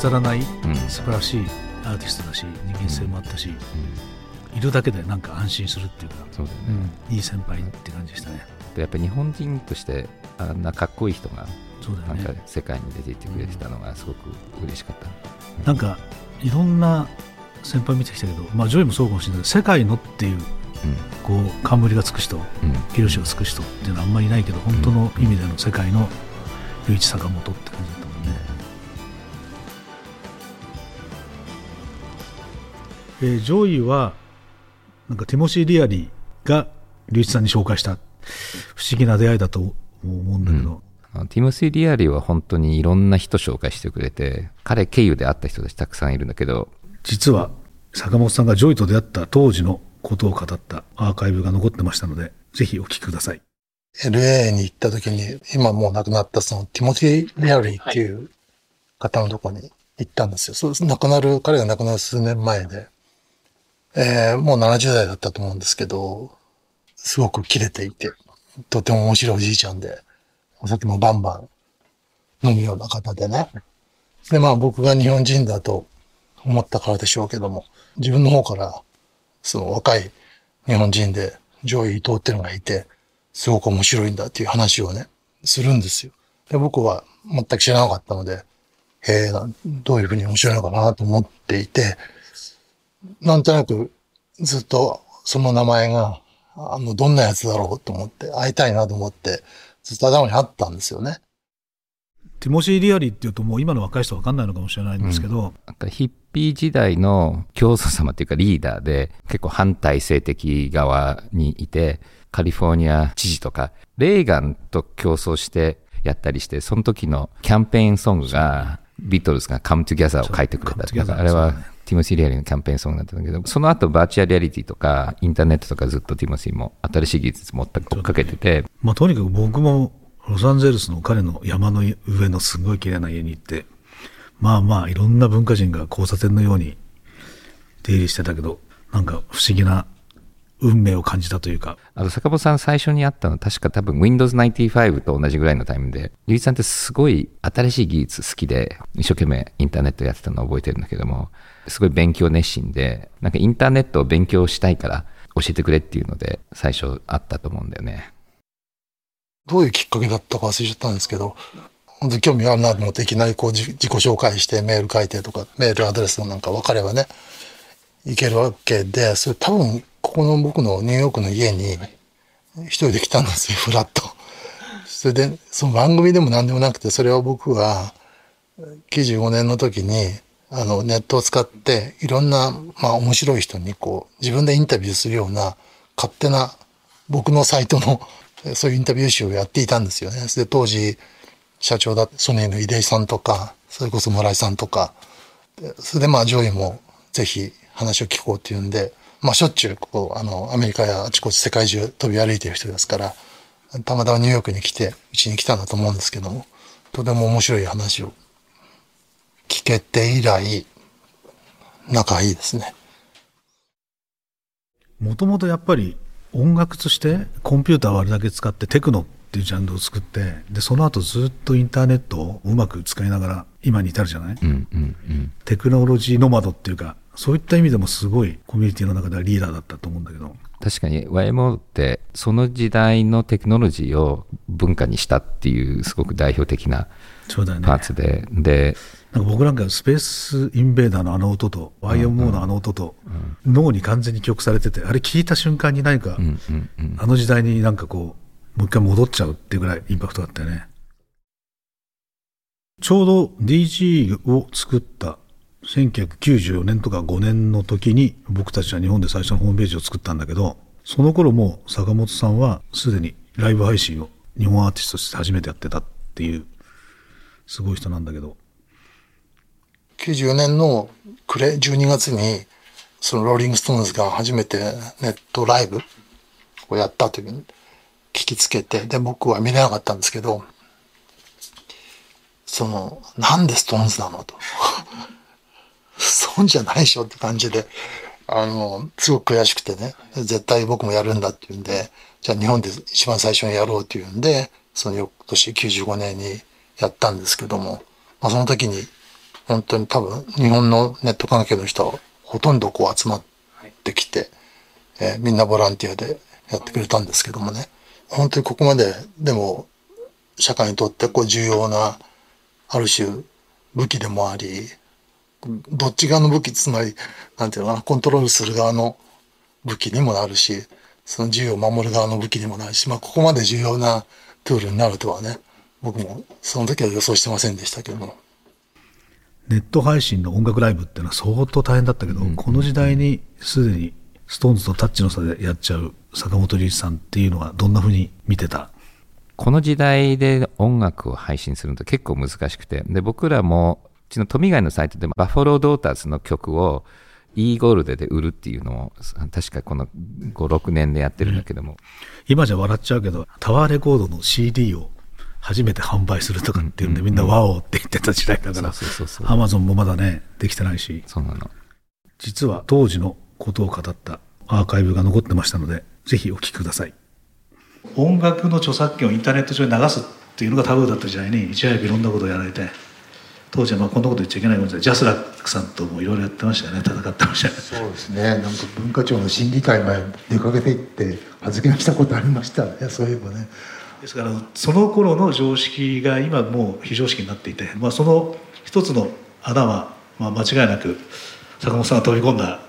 飾らないうん。素晴らしいアーティストだし人間性もあったし、いるだけでなんか安心するっていうか、そうだよね、いい先輩って感じでしたね。でやっぱり日本人としてあんなかっこいい人がなんかね世界に出ていってくれてたのがすごく嬉しかった、なんかいろんな先輩見てきたけど、まあ、ジョイもそうかもしれないけど世界のっていうこう冠がつく人うん。うんヒロシがつく人っていうのはあんまりいないけど本当の意味での世界の龍一坂本って感じえージョイはなんかティモシー・リアリーが龍一さんに紹介した不思議な出会いだと思うんだけど、あのティモシー・リアリーは本当にいろんな人紹介してくれて彼経由で会った人たちたくさんいるんだけど。実は坂本さんがジョイと出会った当時のことを語ったアーカイブが残ってましたのでぜひお聞きください。LA に行った時に、今もう亡くなったそのティモティ・リアリーっていう方のとこに行ったんですよ。そう亡くなる、彼が亡くなる数年前で、えーもう70代だったと思うんですけど、すごく切れていて、とても面白いおじいちゃんで、お酒もバンバン飲むような方でね。で、まあ僕が日本人だと思ったからでしょうけども、自分の方から、その若い日本人で上位伊藤っていうのがいて、すごく面白いんだっていう話をね、するんですよ。で、僕は全く知らなかったので、へえ、どういうふうに面白いのかなと思っていて、なんとなくずっとその名前が、あの、どんなやつだろうと思って、会いたいなと思って、ずっと頭にあったんですよね。ティモシー・リアリーっていうともう今の若い人は分かんないのかもしれないんですけど、なんかヒッピー時代の教祖様っていうかリーダーで結構反体制的側にいてカリフォルニア知事とかレーガンと競争してやったりしてその時のキャンペーンソングがビートルズが Come Together を書いてくれたからあれはティモシー・リアリーのキャンペーンソングだったんだけどその後バーチャルリアリティとかインターネットとかずっとティモシーも新しい技術持った追っかけてて。まあ、とにかく僕もロサンゼルスの彼の山の上のすごい綺麗な家に行って、まあまあいろんな文化人が交差点のように出入りしてたけど、なんか不思議な運命を感じたというか、あと坂本さん最初に会ったの確か多分 Windows 95と同じぐらいのタイムで、ゆういちさんってすごい新しい技術好きで、一生懸命インターネットやってたのを覚えてるんだけども、すごい勉強熱心で、なんかインターネットを勉強したいから教えてくれっていうので最初会ったと思うんだよね。どういうきっかけだったか忘れちゃったんですけど、本当に興味があるなと思っていきなりこう自自己紹介してメール書いてとか、メールアドレスなんか分かればね、いけるわけで、それ多分ここの僕のニューヨークの家に一人で来たんですよ、フラッと。それで、その番組でも何でもなくて、それは僕は95年の時に、あの、ネットを使って、いろんな、まあ面白い人にこう、自分でインタビューするような、勝手な、僕のサイトの、そういうインタビュー集をやっていたんですよね。で、当時、社長だソニーの出井さんとか、それこそ村井さんとか、それでまあ、ジョイもぜひ話を聞こうっていうんで、まあ、しょっちゅう、こう、あの、アメリカやあちこち世界中飛び歩いてる人ですから、たまたまニューヨークに来て、うちに来たんだと思うんですけども、とても面白い話を聞けて以来、仲いいですね。もともとやっぱり音楽としてコンピューターをあれだけ使ってテクノっていうジャンルを作って、で、その後ずっとインターネットをうまく使いながら今に至るじゃない？うんうんうん。テクノロジーノマドっていうか、そういった意味でもすごいコミュニティの中ではリーダーだったと思うんだけど、確かに YMO ってその時代のテクノロジーを文化にしたっていうすごく代表的なそうだよね。パーツで、で、なんか僕なんかスペースインベーダーのあの音と YMO のあの音と脳に完全に記憶されてて、あれ聞いた瞬間に何か。あの時代になんかこう、もう一回戻っちゃうっていうぐらいインパクトだったよね。ちょうど DG を作った1994年とか5年の時に僕たちは日本で最初のホームページを作ったんだけど、その頃も坂本さんはすでにライブ配信を日本アーティストとして初めてやってたっていう、すごい人なんだけど、94年の暮れ12月に、そのローリングストーンズが初めてネットライブをやったというふうに聞きつけて、で、僕は見れなかったんですけど、その、なんでストーンズなのと。そうじゃないでしょって感じで、あの、すごく悔しくてね、絶対僕もやるんだっていうんで、じゃあ日本で一番最初にやろうっていうんで、その翌年95年にやったんですけども、まあその時に本当に多分日本のネット関係の人はほとんどこう集まってきて、えーみんなボランティアでやってくれたんですけどもね。本当にここまででも社会にとってこう重要なある種武器でもあり、どっち側の武器、つまり、なんていうのかな、コントロールする側の武器にもなるし、その自由を守る側の武器にもなるし、まあ、ここまで重要なツールになるとはね、僕もその時は予想してませんでしたけども。ネット配信の音楽ライブっていうのは相当大変だったけど、この時代にすでにストーンズとタッチの差でやっちゃう坂本龍一さんっていうのはどんな風に見てた？この時代で音楽を配信するのって結構難しくて、で、僕らも、うちの富貝のサイトでバッファロードーターズの曲を e ゴールドで売るっていうのを、確かこの5、6年でやってるんだけども、今じゃ笑っちゃうけどタワーレコードの CD を初めて販売するとかっていうんで、みんなワオって言ってた時代だからそうそうそうそう。アマゾンもまだねできてないし。そうなの。実は当時のことを語ったアーカイブが残ってましたのでぜひお聞きください。音楽の著作権をインターネット上に流すっていうのがタブーだった時代にいち早くいろんなことをやられて当時はまあこんなこと言っちゃいけないかもしれない。ジャスラックさんともいろいろやってましたよね。戦ってましたよね。そうですね。なんか文化庁の審議会まで出かけていって発言したことありましたね。そういえばね。ですからその頃の常識が今もう非常識になっていて、まあ、その一つの穴は、まあ、間違いなく坂本さんが飛び込んだ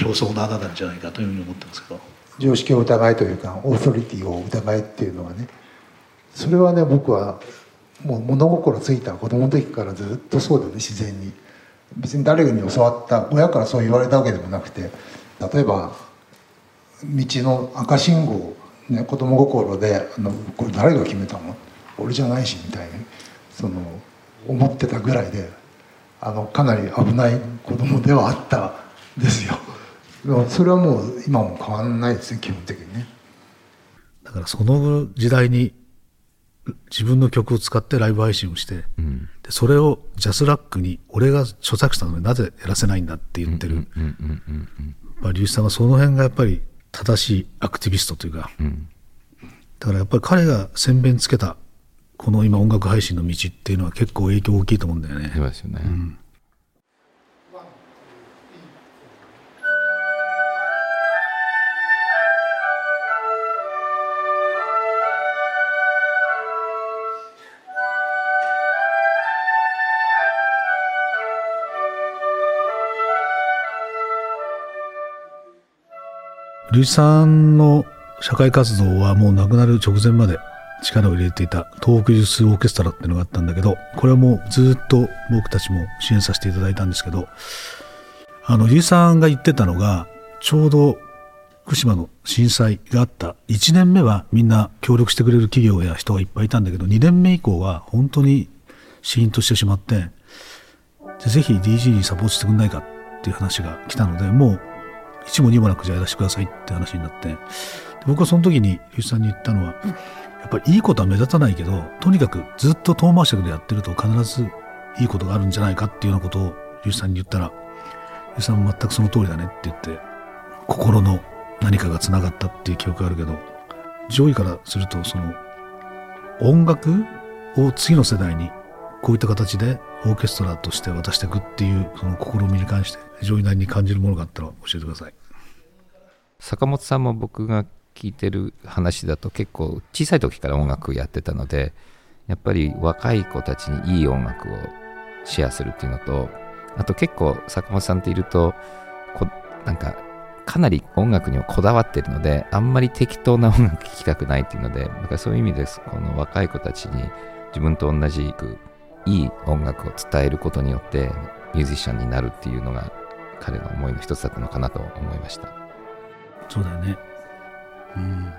表層の穴なんじゃないかというふうに思ってますけど。常識を疑いというかオーソリティを疑いっていうのはね。それはね僕はもう物心ついた子供の時からずっとそうだよね自然に。別に誰に教わった親からそう言われたわけでもなくて例えば道の赤信号ね子供心であの「これ誰が決めたの？俺じゃないし」みたいにその思ってたぐらいであのかなり危ない子供ではあったですよ。それはもう今も変わらないですね基本的にね。だからその時代に自分の曲を使ってライブ配信をして、うん。でそれをジャスラックに俺が著作者なのになぜやらせないんだって言ってる、龍一さんはその辺がやっぱり正しいアクティビストというか、うん。だからやっぱり彼が先鞭つけたこの今音楽配信の道っていうのは結構影響大きいと思うんだよね。そうですよね。龍一さんの社会活動はもう亡くなる直前まで力を入れていた東北ユースオーケストラっていうのがあったんだけど、これはもうずっと僕たちも支援させていただいたんですけど、あの、龍さんが言ってたのが、ちょうど福島の震災があった。1年目はみんな協力してくれる企業や人がいっぱいいたんだけど、2年目以降は本当にシーンとしてしまって、でぜひ DG にサポートしてくんないかっていう話が来たので、もう一も二もなくじゃあやらせてくださいって話になって、で僕はその時に龍一さんに言ったのは、やっぱりいいことは目立たないけど、とにかくずっと遠回しでやってると必ずいいことがあるんじゃないかっていうようなことを龍一さんに言ったら、龍一さんも全くその通りだねって言って、心の何かが繋がったっていう記憶があるけど、上位からすると、その、音楽を次の世代にこういった形でオーケストラとして渡していくっていうその試みに関して非常に何に感じるものがあったら教えてください。坂本さんも僕が聞いてる話だと結構小さい時から音楽やってたのでやっぱり若い子たちにいい音楽をシェアするっていうのとあと結構坂本さんっているとこなんかかなり音楽にはこだわってるのであんまり適当な音楽聴きたくないっていうのでだかそういう意味ですこの若い子たちに自分と同じくいい音楽を伝えることによってミュージシャンになるっていうのが彼の思いの一つだったのかなと思いました。そうだよね。うん。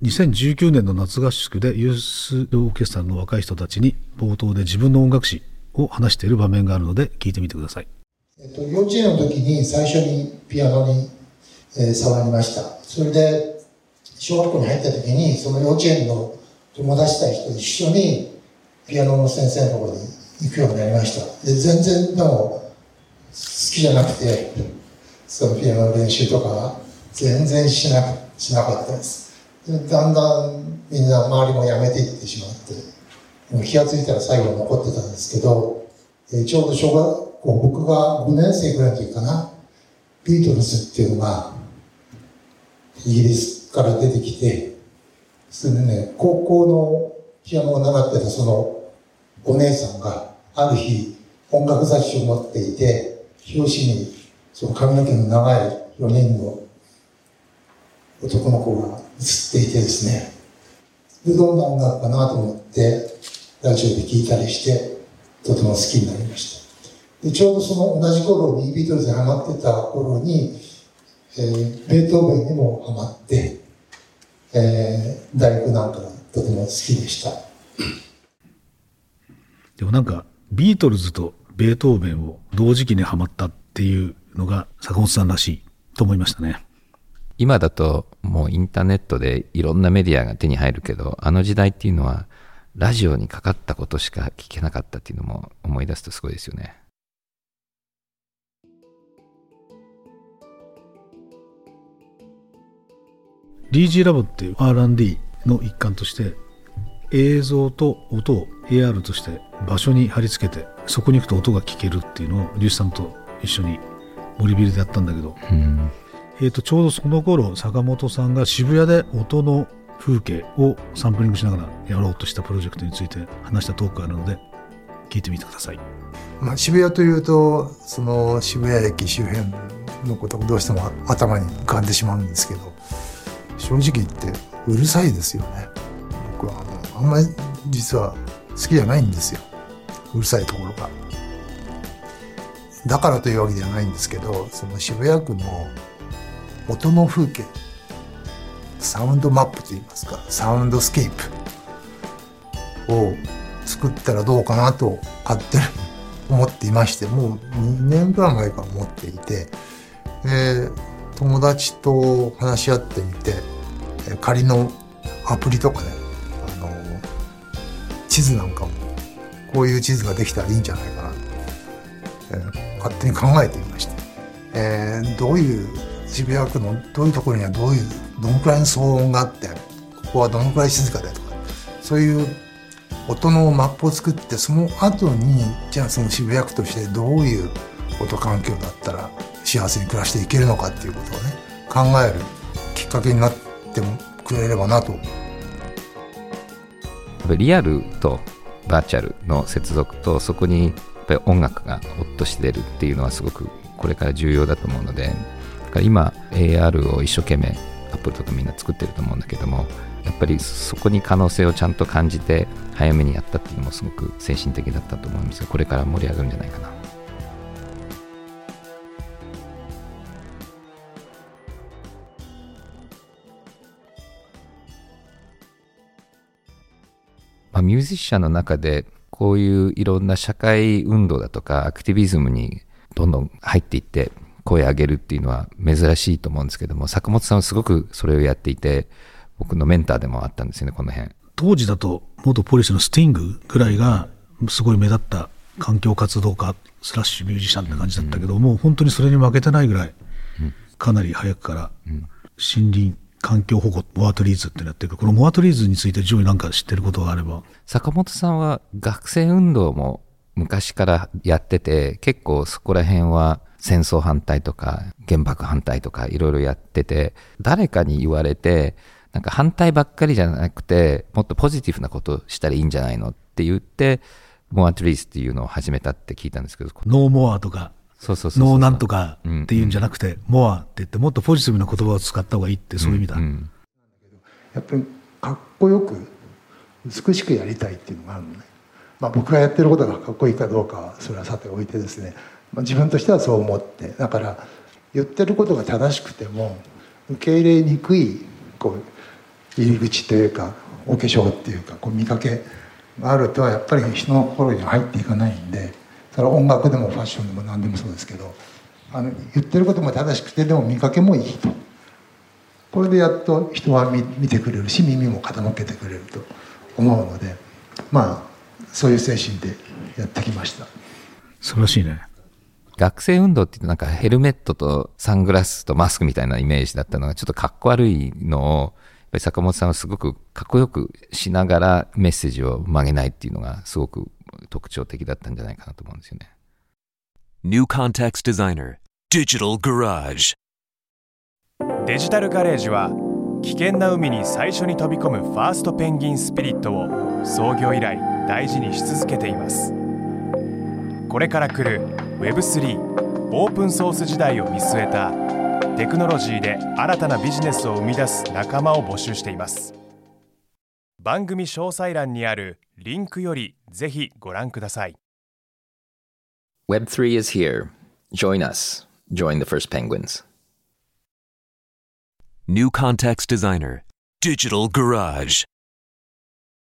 2019年の夏合宿でユースオーケストラの若い人たちに冒頭で自分の音楽史を話している場面があるので聞いてみてください。えっと、幼稚園の時に最初にピアノに、えー触りました。それで、小学校に入った時に、その幼稚園の友達たちと一緒に、ピアノの先生のとこに行くようになりました。で、全然でも、好きじゃなくて、そのピアノの練習とかは、全然しなしなかったです。でだんだんみんな周りも辞めていってしまってもう気がついたら最後残ってたんですけど、えーちょうど小学校僕が5年生ぐらいの時かなビートルズっていうのがイギリスから出てきてそれでね高校のピアノを習ってたそのお姉さんがある日音楽雑誌を持っていて表紙にその髪の毛の長い4人の男の子が映っていてですね。でどんな音楽かなと思ってラジオで聞いたりしてとても好きになりました。でちょうどその同じ頃にビートルズにハマってた頃に、えーベートーベンにもハマって、えー大学なんかがとても好きでしたでもなんかビートルズとベートーベンを同時期にハマったっていうのが坂本さんらしいと思いましたね。今だともうインターネットでいろんなメディアが手に入るけど、あの時代っていうのはラジオにかかったことしか聞けなかったっていうのも思い出すとすごいですよね。DG ラボっていう R&D の一環として映像と音を AR として場所に貼り付けてそこに行くと音が聞けるっていうのをリュウジさんと一緒に森ビルでやったんだけど、うん。えー、とちょうどその頃坂本さんが渋谷で音の風景をサンプリングしながらやろうとしたプロジェクトについて話したトークがあるので聞いてみてください。まあ、渋谷というとその渋谷駅周辺のことがどうしても頭に浮かんでしまうんですけど正直言ってうるさいですよね。僕はあのあんまり実は好きじゃないんですよ。うるさいところが。だからというわけではないんですけどその渋谷区の音の風景。サウンドマップといいますか。サウンドスケープ。を作ったらどうかなと勝手に思っていましてもう2年ぐらい前から思っていて。で友達と話し合ってみて仮のアプリとかねあの地図なんかもこういう地図ができたらいいんじゃないかな、えー勝手に考えてみまして、えーどういう渋谷区のどういうところにはどういうどのくらいの騒音があってここはどのくらい静かでとかそういう音のマップを作ってその後にじゃあその渋谷区としてどういう音環境だったら幸せに暮らしていけるのかっていうことをね考えるきっかけになってくれればなと。やっぱりリアルとバーチャルの接続とそこにやっぱり音楽がほっとして出るっていうのはすごくこれから重要だと思うのでだから今 AR を一生懸命アップルとかみんな作ってると思うんだけどもやっぱりそこに可能性をちゃんと感じて早めにやったっていうのもすごく精神的だったと思いますがこれから盛り上がるんじゃないかな。まあ、ミュージシャンの中でこういういろんな社会運動だとかアクティビズムにどんどん入っていって声上げるっていうのは珍しいと思うんですけども坂本さんはすごくそれをやっていて僕のメンターでもあったんですよねこの辺。当時だと元ポリスのスティングぐらいがすごい目立った環境活動家スラッシュミュージシャンって感じだったけど、もう本当にそれに負けてないぐらい、かなり早くから森林環境保護 more trees ってなってるこの more trees についてジョイなんか知ってることがあれば。坂本さんは学生運動も昔からやってて結構そこら辺は戦争反対とか原爆反対とかいろいろやってて誰かに言われてなんか反対ばっかりじゃなくてもっとポジティブなことしたらいいんじゃないのって言って more trees っていうのを始めたって聞いたんですけどノーモアとかノーなんとかっていうんじゃなくて、モアって言ってもっとポジティブな言葉を使った方がいいってそういう意味だ、うん。やっぱりかっこよく美しくやりたいっていうのがあるのね、まあ、僕がやってることがかっこいいかどうかはそれはさておいてですね、まあ、自分としてはそう思って。だから言ってることが正しくても受け入れにくいこう入り口というかお化粧っていうかこう見かけがあるとやっぱり人の心には入っていかないんでそれは音楽でもファッションでも何でもそうですけどあの言ってることも正しくてでも見かけもいいと。これでやっと人は見見てくれるし耳も傾けてくれると思うのでまあそういう精神でやってきました素晴らしいね学生運動って言うとなんかヘルメットとサングラスとマスクみたいなイメージだったのがちょっとかっこ悪いのをぱり坂本さんはすごくかっこよくしながらメッセージを曲げないっていうのがすごく特徴的だったんじゃないかなと思うんですよね。New Context Designer Digital Garage. デジタルガレージは危険な海に最初に飛び込むファーストペンギンスピリットを創業以来大事にし続けています。これから来る Web3 オープンソース時代を見据えたテクノロジーで新たなビジネスを生み出す仲間を募集しています。番組詳細欄にあるリンクよりぜひご覧ください Web3 is here. Join us. Join the first penguins. New Context Designer Digital Garage